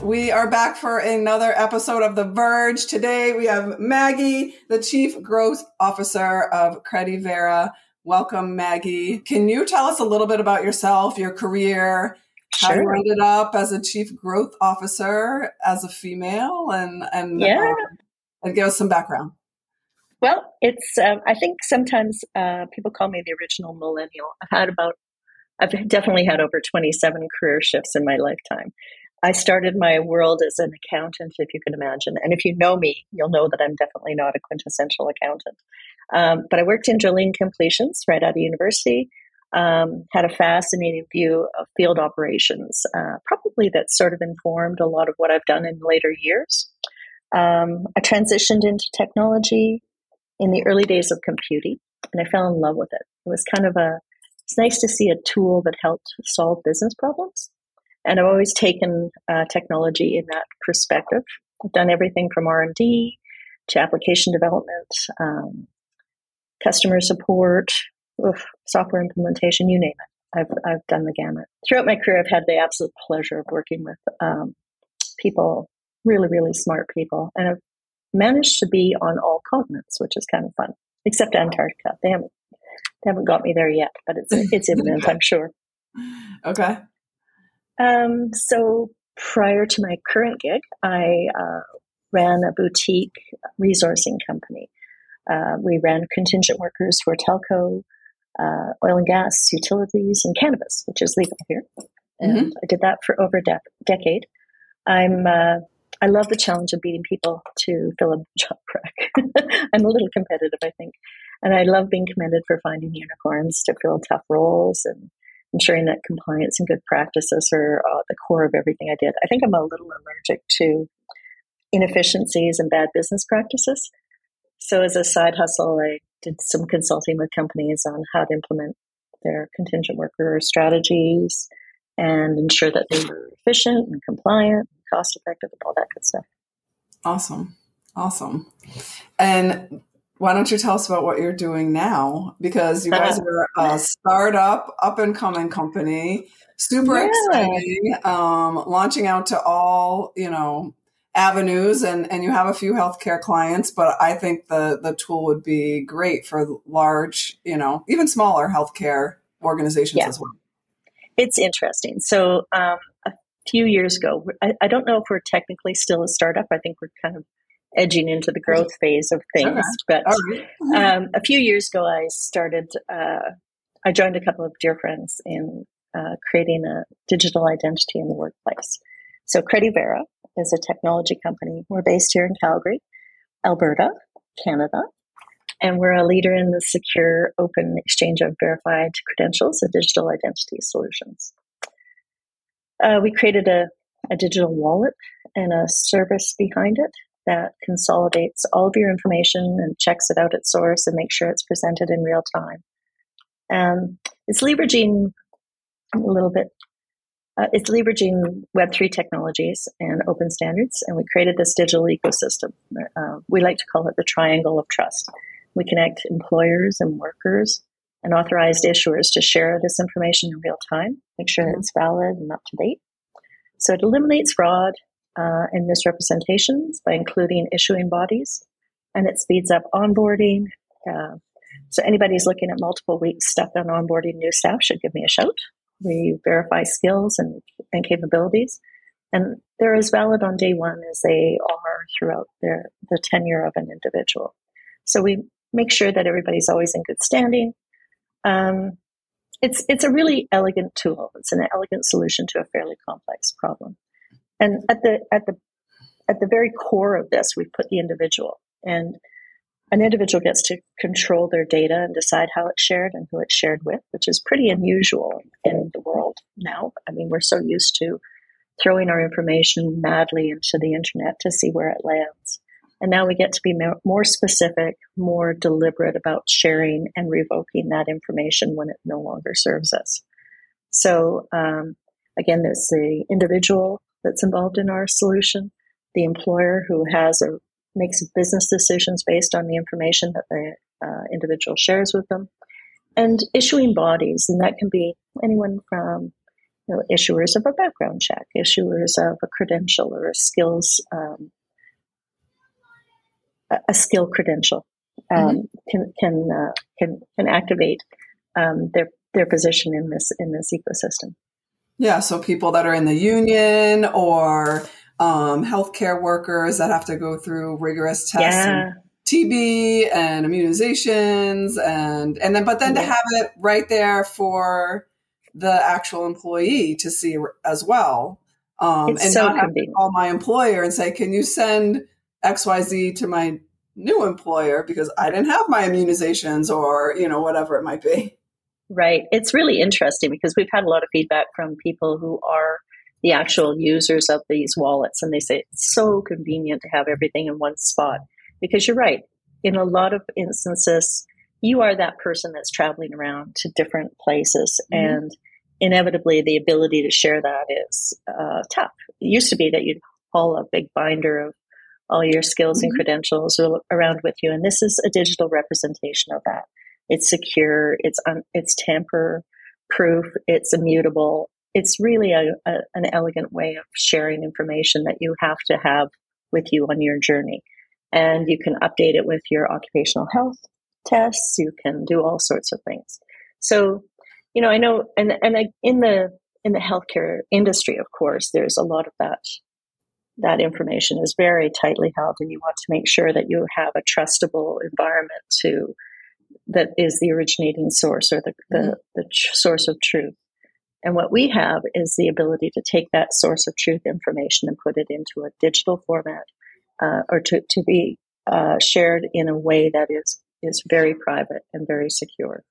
We are back for another episode of The Vurge. Today we have Maggie, the Chief Growth Officer of Credivera. Welcome, Maggie. Can you tell us a little bit about yourself, your career, Sure. how you ended up as a Chief Growth Officer as a female, and and Yeah. um, and give us some background. Well, it's. Um, I think sometimes uh, people call me the original millennial. I've had about. I've definitely had over twenty-seven career shifts in my lifetime. I started my world as an accountant, if you can imagine, and if you know me, you'll know that I'm definitely not a quintessential accountant. Um, but I worked in drilling completions right out of university. Um, had a fascinating view of field operations, uh, probably that sort of informed a lot of what I've done in later years. Um, I transitioned into technology in the early days of computing, and I fell in love with it. It was kind of a, it's nice to see a tool that helped solve business problems. And I've always taken uh, technology in that perspective. I've done everything from R and D to application development, um, customer support, oof, software implementation, you name it. I've, I've done the gamut. Throughout my career, I've had the absolute pleasure of working with um, people, really, really smart people. And I've managed to be on all continents, which is kind of fun, except Antarctica. They haven't, they haven't got me there yet, but it's, it's imminent, I'm sure. Okay. Um, so prior to my current gig, I uh, ran a boutique resourcing company. Uh, we ran contingent workers for telco, uh, oil and gas, utilities, and cannabis, which is legal here. And I did that for over a de- decade. I'm uh, I love the challenge of beating people to fill a job crack. I'm a little competitive, I think, and I love being commended for finding unicorns to fill tough roles and ensuring that compliance and good practices are uh, the core of everything I did. I think I'm a little allergic to inefficiencies and bad business practices. So, as a side hustle, I did some consulting with companies on how to implement their contingent worker strategies and ensure that they were efficient and compliant, and cost effective, and all that good stuff. Awesome. Awesome. And why don't you tell us about what you're doing now? Because you guys are a startup, up and coming company, super Yeah. exciting, um, launching out to all, you know, avenues and, and you have a few healthcare clients, but I think the, the tool would be great for large, you know, even smaller healthcare organizations Yeah. as well. It's interesting. So, um, a few years ago, I, I don't know if we're technically still a startup. I think we're kind of edging into the growth phase of things. Okay. But All right. um, a few years ago, I started, uh, I joined a couple of dear friends in uh, creating a digital identity in the workplace. So, Credivera is a technology company. We're based here in Calgary, Alberta, Canada, and we're a leader in the secure, open exchange of verified credentials and digital identity solutions. Uh, we created a, a digital wallet and a service behind it that consolidates all of your information and checks it out at source and makes sure it's presented in real time. Um, it's leveraging a little bit. Uh, it's leveraging Web3 technologies and open standards, and we created this digital ecosystem. Uh, we like to call it the triangle of trust. We connect employers and workers and authorized issuers to share this information in real time, make sure Mhm. it's valid and up to date. So it eliminates fraud uh, and misrepresentations by including issuing bodies, and it speeds up onboarding. Uh, so anybody who's looking at multiple weeks stuck on onboarding new staff should give me a shout. We verify skills and, and capabilities, and they're as valid on day one as they are throughout their the tenure of an individual. So we make sure that everybody's always in good standing. Um, it's it's a really elegant tool. It's an elegant solution to a fairly complex problem. And at the at the at the very core of this, we've put the individual, and an individual gets to control their data and decide how it's shared and who it's shared with, which is pretty unusual in the world now. I mean, we're so used to throwing our information madly into the internet to see where it lands. And now we get to be more, specific, more deliberate about sharing and revoking that information when it no longer serves us. So, um, again, there's the individual that's involved in our solution, the employer who has or makes business decisions based on the information that the uh, individual shares with them, and issuing bodies, and that can be anyone from you know, issuers of a background check, issuers of a credential or a skills um, a skill credential um, mm-hmm. can can uh, can can activate um, their their position in this in this ecosystem. Yeah, so people that are in the union or um, healthcare workers that have to go through rigorous tests, yeah. and TB and immunizations, and and then but then yeah. to have it right there for the actual employee to see as well, um, and so not have to call my employer and say, "Can you send X Y Z to my new employer because I didn't have my immunizations or you know whatever it might be." Right. It's really interesting because we've had a lot of feedback from people who are the actual users of these wallets, and they say it's so convenient to have everything in one spot. Because you're right, in a lot of instances, you are that person that's traveling around to different places, mm-hmm. and inevitably, the ability to share that is uh, tough. It used to be that you'd haul a big binder of all your skills mm-hmm. and credentials around with you, and this is a digital representation of that. It's secure. It's un, it's tamper proof. It's immutable. It's really a, a, an elegant way of sharing information that you have to have with you on your journey. And you can update it with your occupational health tests. You can do all sorts of things. So, you know, I know, and and I, in the in the healthcare industry, of course, there's a lot of that that information is very tightly held and you want to make sure that you have a trustable environment to that is the originating source or the, the, mm-hmm. the tr- source of truth. And what we have is the ability to take that source of truth information and put it into a digital format uh, or to, to be uh, shared in a way that is, is very private and very secure.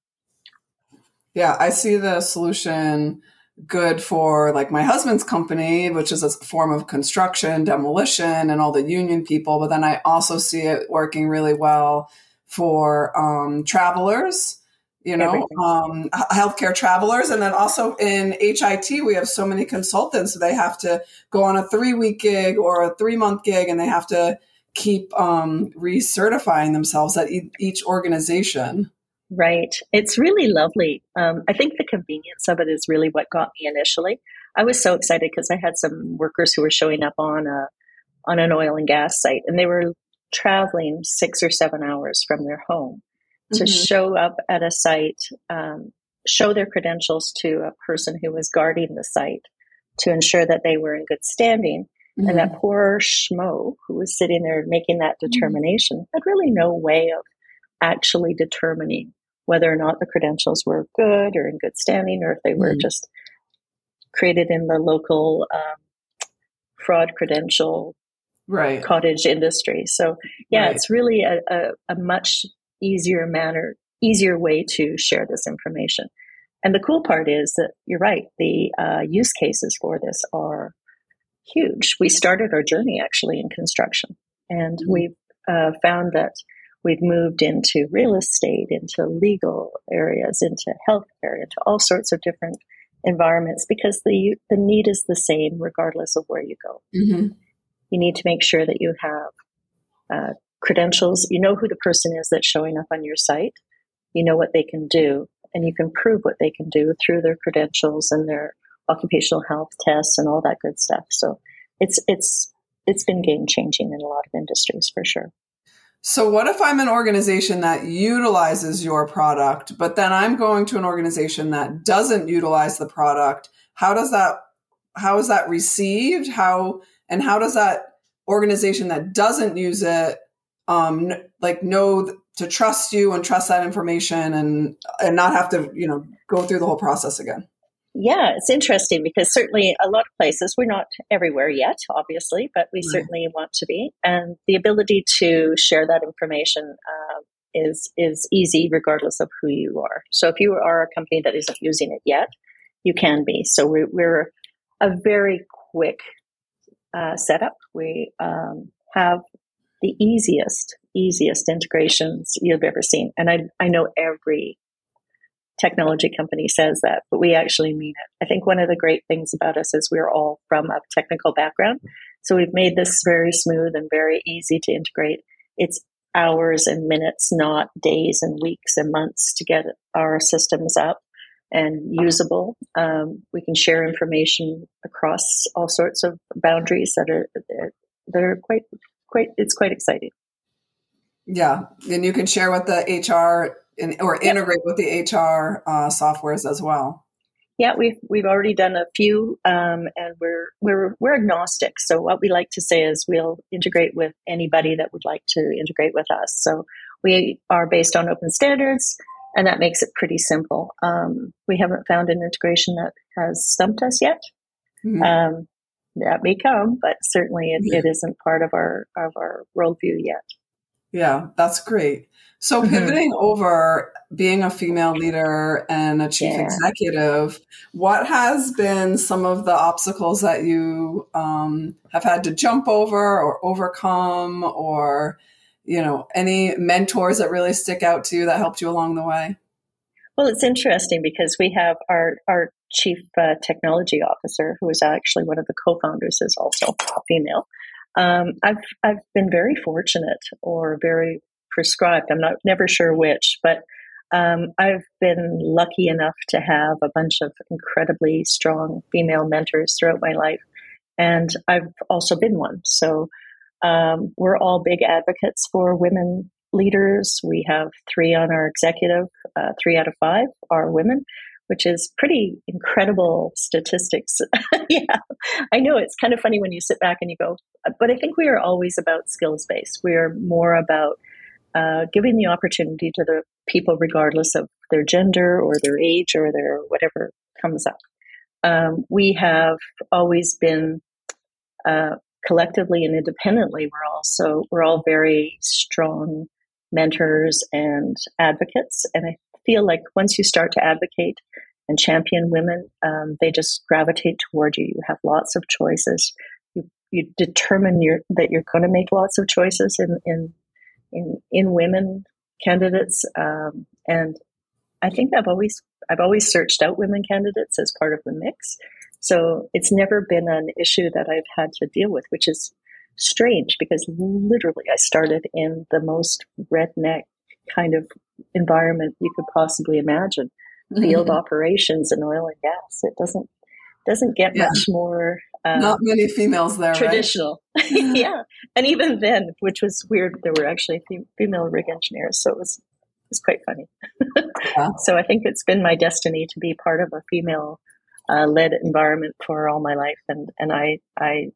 Yeah, I see the solution good for like my husband's company, which is a form of construction, demolition, and all the union people. But then I also see it working really well for um, travelers, you know, um, healthcare travelers. And then also in HIT, we have so many consultants. So they have to go on a three week gig or a three month gig and they have to keep um, recertifying themselves at e- each organization. Right. It's really lovely. Um, I think the convenience of it is really what got me initially. I was so excited because I had some workers who were showing up on a on an oil and gas site, and they were traveling six or seven hours from their home to mm-hmm. show up at a site, um, show their credentials to a person who was guarding the site to ensure that they were in good standing. Mm-hmm. And that mm-hmm. poor schmo who was sitting there making that mm-hmm. determination mm-hmm. had really no way of actually determining whether or not the credentials were good or in good standing or if they were mm-hmm. just created in the local um, fraud credential right. cottage industry. So yeah, right. it's really a, a, a much easier manner, easier way to share this information. And the cool part is that you're right, the uh, use cases for this are huge. We started our journey actually in construction, and mm-hmm. we've uh, found that we've moved into real estate, into legal areas, into healthcare, into all sorts of different environments because the the need is the same regardless of where you go. Mm-hmm you need to make sure that you have uh, credentials. You know who the person is that's showing up on your site. You know what they can do, and you can prove what they can do through their credentials and their occupational health tests and all that good stuff. So it's it's it's been game changing in a lot of industries for sure. So what if I'm an organization that utilizes your product, but then I'm going to an organization that doesn't utilize the product? How does that how is that received? How and how does that organization that doesn't use it um, like know to trust you and trust that information and and not have to you know go through the whole process again? Yeah it's interesting because certainly a lot of places we're not everywhere yet obviously but we certainly want to be. And the ability to share that information uh, is is easy regardless of who you are. So if you are a company that isn't using it yet you can be. So we're, we're a very quick uh, setup. We um, have the easiest, easiest integrations you've ever seen. And I, I know every technology company says that, but we actually mean it. I think one of the great things about us is we're all from a technical background. So we've made this very smooth and very easy to integrate. It's hours and minutes, not days and weeks and months to get our systems up. And usable. Um, we can share information across all sorts of boundaries that are that are quite quite. It's quite exciting. Yeah, and you can share with the HR in, or integrate with the HR uh, softwares as well. Yeah, we've we've already done a few, um, and we're we're we're agnostic. So what we like to say is we'll integrate with anybody that would like to integrate with us. So we are based on open standards, and that makes it pretty simple. Um, we haven't found an integration that has stumped us yet. Mm-hmm. Um, that may come, but certainly it, it isn't part of our of our worldview yet. Yeah, that's great. So mm-hmm. pivoting over being a female leader and a chief yeah. executive, what has been some of the obstacles that you um, have had to jump over or overcome, or you know, any mentors that really stick out to you that helped you along the way? Well, it's interesting because we have our our chief uh, technology officer, who is actually one of the co-founders, is also a female. Um, I've I've been very fortunate or very prescribed. I'm not never sure which, but um, I've been lucky enough to have a bunch of incredibly strong female mentors throughout my life, and I've also been one. So um, we're all big advocates for women leaders. We have three on our executive. Uh, three out of five are women which is pretty incredible statistics. yeah, I know it's kind of funny when you sit back and you go, but I think we are always about skills based. We are more about uh, giving the opportunity to the people, regardless of their gender or their age or their whatever comes up. Um, we have always been uh, collectively and independently. We're also we're all very strong mentors and advocates, and I feel like once you start to advocate and champion women, um, they just gravitate toward you. You have lots of choices. You you determine your, that you're going to make lots of choices in in in, in women candidates, um, and I think I've always I've always searched out women candidates as part of the mix. So it's never been an issue that I've had to deal with, which is strange because literally I started in the most redneck kind of environment you could possibly imagine. Field mm-hmm. operations in oil and gas. It doesn't doesn't get yeah. much more. Um, Not many females there. Traditional, right? yeah. And even then, which was weird, there were actually female rig engineers, so it was it was quite funny. yeah. So I think it's been my destiny to be part of a female uh, led environment for all my life, and and I I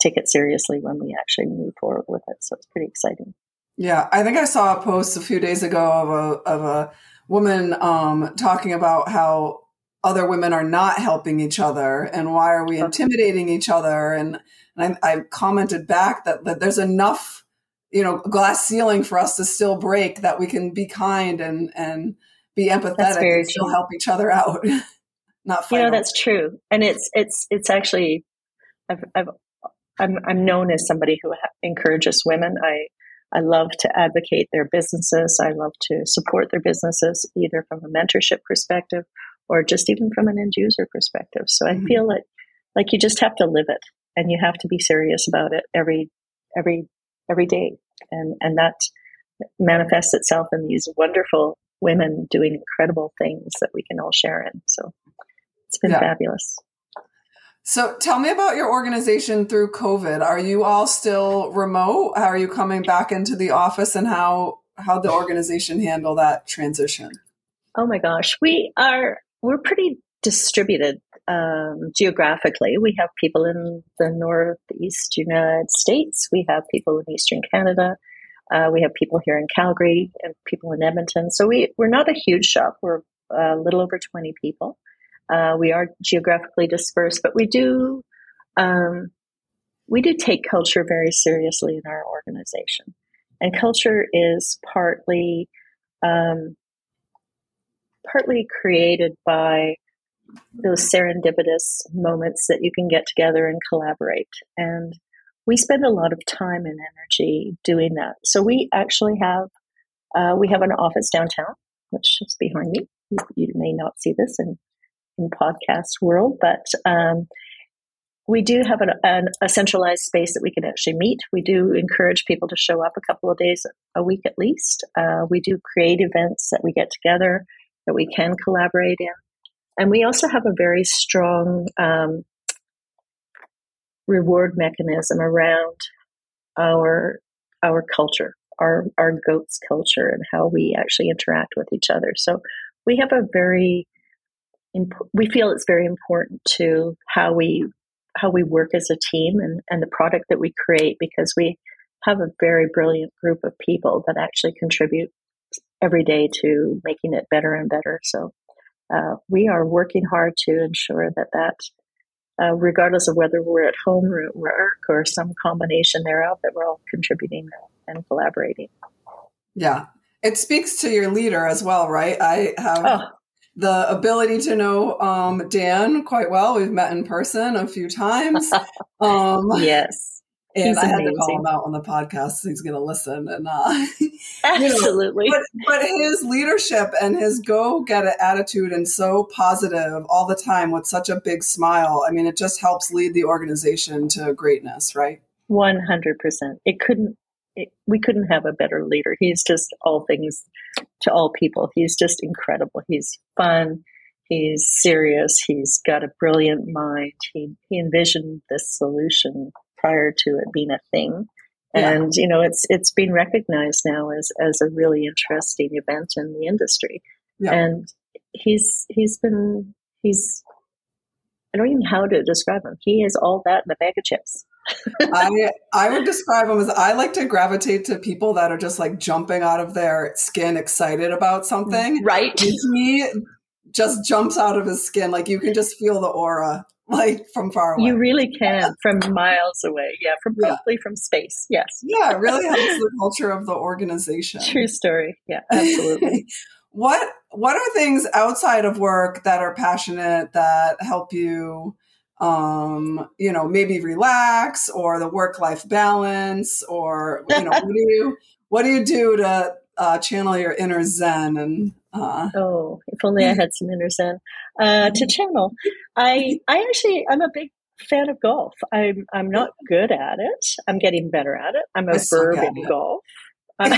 take it seriously when we actually move forward with it. So it's pretty exciting. Yeah, I think I saw a post a few days ago of a of a woman um, talking about how other women are not helping each other and why are we intimidating each other and, and I, I, commented back that, that there's enough you know glass ceiling for us to still break that we can be kind and and be empathetic and still help each other out not fight you know that's true and it's it's it's actually I've, I've I'm, I'm known as somebody who encourages women. I I love to advocate their businesses. I love to support their businesses, either from a mentorship perspective or just even from an end user perspective. So mm-hmm. I feel like like you just have to live it and you have to be serious about it every every every day. And and that manifests itself in these wonderful women doing incredible things that we can all share in. So it's been yeah. fabulous. So tell me about your organization through COVID. Are you all still remote? How are you coming back into the office and how how the organization handle that transition? Oh my gosh, we are we're pretty distributed um, geographically. We have people in the northeast United States. We have people in eastern Canada. Uh, we have people here in Calgary and people in Edmonton. So we we're not a huge shop. We're a little over twenty people. Uh, we are geographically dispersed, but we do um, we do take culture very seriously in our organization, and culture is partly um, partly created by those serendipitous moments that you can get together and collaborate. And we spend a lot of time and energy doing that. So we actually have uh, we have an office downtown, which is behind me. You, may not see this, and in podcast world, but um, we do have an, an, a centralized space that we can actually meet. We do encourage people to show up a couple of days a week at least. Uh, we do create events that we get together that we can collaborate in. and we also have a very strong um, reward mechanism around our our culture, our our goats culture, and how we actually interact with each other. So we have a very imp- we feel it's very important to how we how we work as a team and, and the product that we create because we have a very brilliant group of people that actually contribute every day to making it better and better. So uh, we are working hard to ensure that that, uh, regardless of whether we're at home or at work or some combination thereof, that we're all contributing and collaborating. Yeah, it speaks to your leader as well, right? I have oh. The ability to know um, Dan quite well. We've met in person a few times. Um, yes. And He's I had amazing. to call him out on the podcast. He's going to listen, and uh, absolutely. Know, but, but his leadership and his go get it attitude and so positive all the time with such a big smile. I mean, it just helps lead the organization to greatness, right? One hundred percent. It couldn't. It, we couldn't have a better leader. He's just all things to all people. He's just incredible. He's fun. He's serious. He's got a brilliant mind. He he envisioned this solution prior to it being a thing. And yeah. you know, it's it's been recognized now as as a really interesting event in the industry. Yeah. And he's he's been he's I don't even know how to describe him. He is all that in a bag of chips. I I would describe him as I like to gravitate to people that are just like jumping out of their skin, excited about something. Right. He just jumps out of his skin. Like you can just feel the aura like from far away. You really can from miles away. Yeah, from probably yeah. from space. Yes. Yeah, it really helps the culture of the organization. True story. Yeah, absolutely. what what are things outside of work that are passionate that help you um, you know, maybe relax or the work life balance or you know, what do you what do you do to uh, channel your inner zen and uh, oh if only i had some inner zen. Uh, to channel. I i actually i'm a big fan of golf. I'm i'm not good at it. I'm getting better at it. I'm a verb in golf. I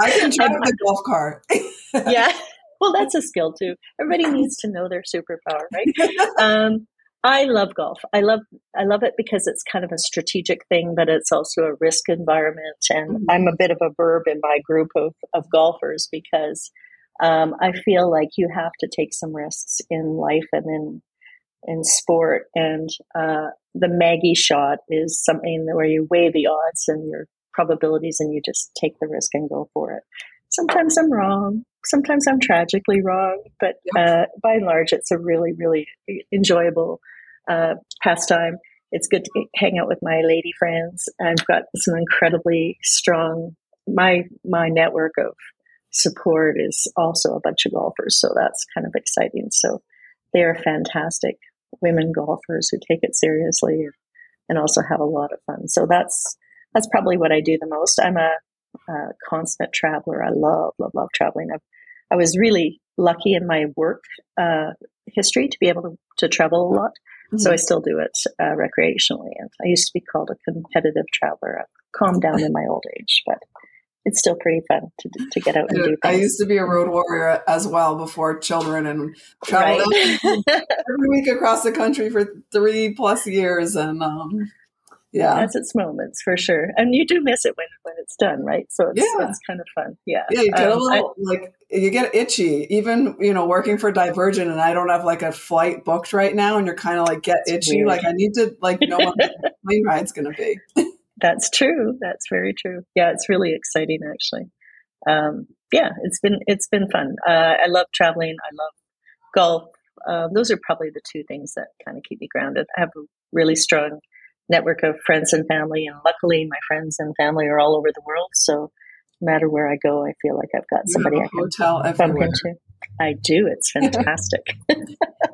can drive the golf cart. Yeah. Well that's a skill too. Everybody needs to know their superpower right? Um, I love golf. I love I love it because it's kind of a strategic thing, but it's also a risk environment. And mm-hmm. I'm a bit of a verb in my group of, of golfers because um, I feel like you have to take some risks in life and in in sport. And uh, the Maggie shot is something where you weigh the odds and your probabilities, and you just take the risk and go for it. Sometimes I'm wrong. Sometimes I'm tragically wrong, but uh, by and large, it's a really, really enjoyable uh, pastime. It's good to hang out with my lady friends. I've got some incredibly strong. My my network of support is also a bunch of golfers, so that's kind of exciting. So they are fantastic women golfers who take it seriously and also have a lot of fun. So that's that's probably what I do the most. I'm a, a constant traveler. I love love love traveling. I've, I was really lucky in my work uh, history to be able to, to travel a lot. Mm-hmm. So I still do it uh, recreationally. And I used to be called a competitive traveler. I've calmed down in my old age, but it's still pretty fun to, to get out and do things. I used to be a road warrior as well before children and traveled right. every week across the country for three plus years. And um, yeah, has its moments for sure. And you do miss it when, when it's done, right? So it's, yeah. it's kind of fun. Yeah. Yeah, you get um, a little, I, like, you get itchy, even, you know, working for Divergent and I don't have like a flight booked right now and you're kind of like, get itchy. Weird. Like, I need to, like, know what the plane ride's going to be. That's true. That's very true. Yeah, it's really exciting, actually. Um, yeah, it's been it's been fun. Uh, I love traveling. I love golf. Uh, those are probably the two things that kind of keep me grounded. I have a really strong network of friends and family. And luckily, my friends and family are all over the world. So no matter where I go, I feel like I've got somebody I can hotel bump into. I do. It's fantastic.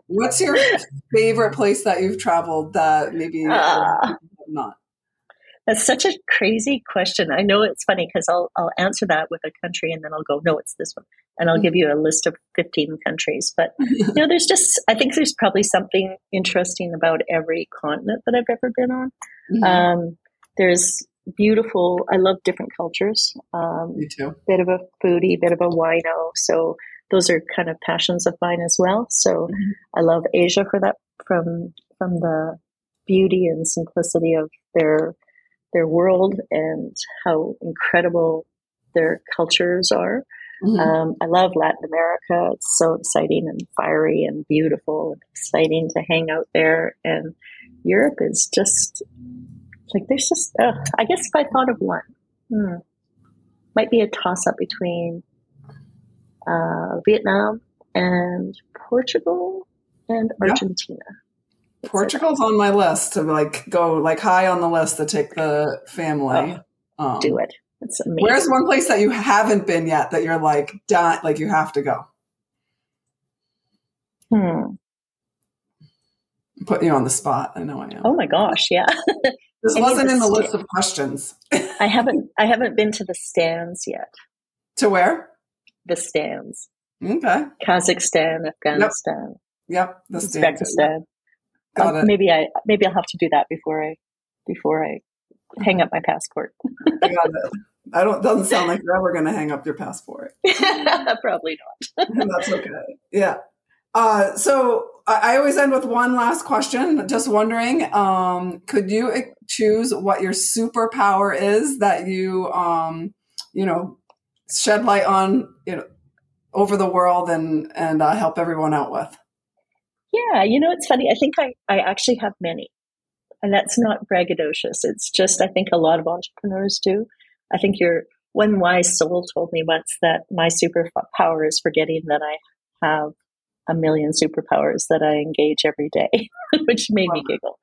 What's your favorite place that you've traveled that maybe uh, not? That's such a crazy question. I know it's funny because I'll I'll answer that with a country and then I'll go, no, it's this one, and I'll give you a list of fifteen countries. But you know, there's just I think there's probably something interesting about every continent that I've ever been on. Mm-hmm. Um, there's beautiful. I love different cultures. Um, Me too. Bit of a foodie, bit of a wino. So those are kind of passions of mine as well. So mm-hmm. I love Asia for that from from the beauty and simplicity of their their world and how incredible their cultures are. Mm-hmm. Um, I love Latin America. It's so exciting and fiery and beautiful and exciting to hang out there. And Europe is just like there's just. Uh, I guess if I thought of one, hmm, might be a toss up between uh, Vietnam and Portugal and Argentina. Portugal's on my list to like go like high on the list to take the family. Oh, um, do it. It's amazing. Where's one place that you haven't been yet that you're like like you have to go? Hmm. I'm putting you on the spot. I know I am. Oh my gosh, yeah. this wasn't in the st- list of questions. I haven't I haven't been to the stands yet. To where? The stands. Okay. Kazakhstan, Afghanistan. Yep. yep. The Uzbekistan. Maybe I maybe I'll have to do that before I before I hang up my passport. I. I don't. Doesn't sound like you're ever going to hang up your passport. Probably not. That's okay. Yeah. Uh, so I always end with one last question. Just wondering, um, could you choose what your superpower is that you, um, you know, shed light on, you know, over the world and and uh, help everyone out with? Yeah, you know, it's funny. I think I I actually have many, and that's not braggadocious. It's just I think a lot of entrepreneurs do. I think your one wise soul told me once that my superpower is forgetting that I have a million superpowers that I engage every day, which made me giggle.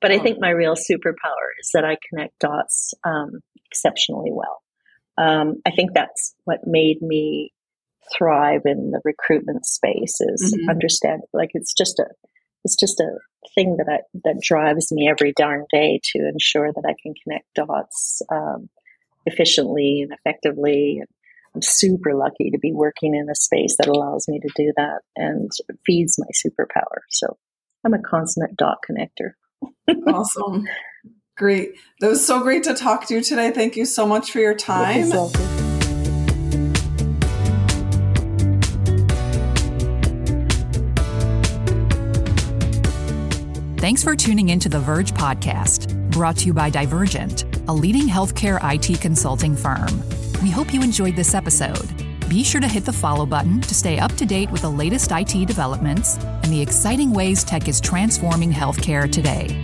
But I think my real superpower is that I connect dots um, exceptionally well. Um, I think that's what made me thrive in the recruitment space is mm-hmm. understand like it's just a it's just a thing that I, that drives me every darn day to ensure that I can connect dots um, efficiently and effectively. I'm super lucky to be working in a space that allows me to do that and feeds my superpower. So I'm a consummate dot connector. awesome. Great. That was so great to talk to you today. Thank you so much for your time. Thanks for tuning into the Vurge podcast, brought to you by Divergent a leading healthcare IT consulting firm. We hope you enjoyed this episode. Be sure to hit the follow button to stay up to date with the latest IT developments and the exciting ways tech is transforming healthcare today.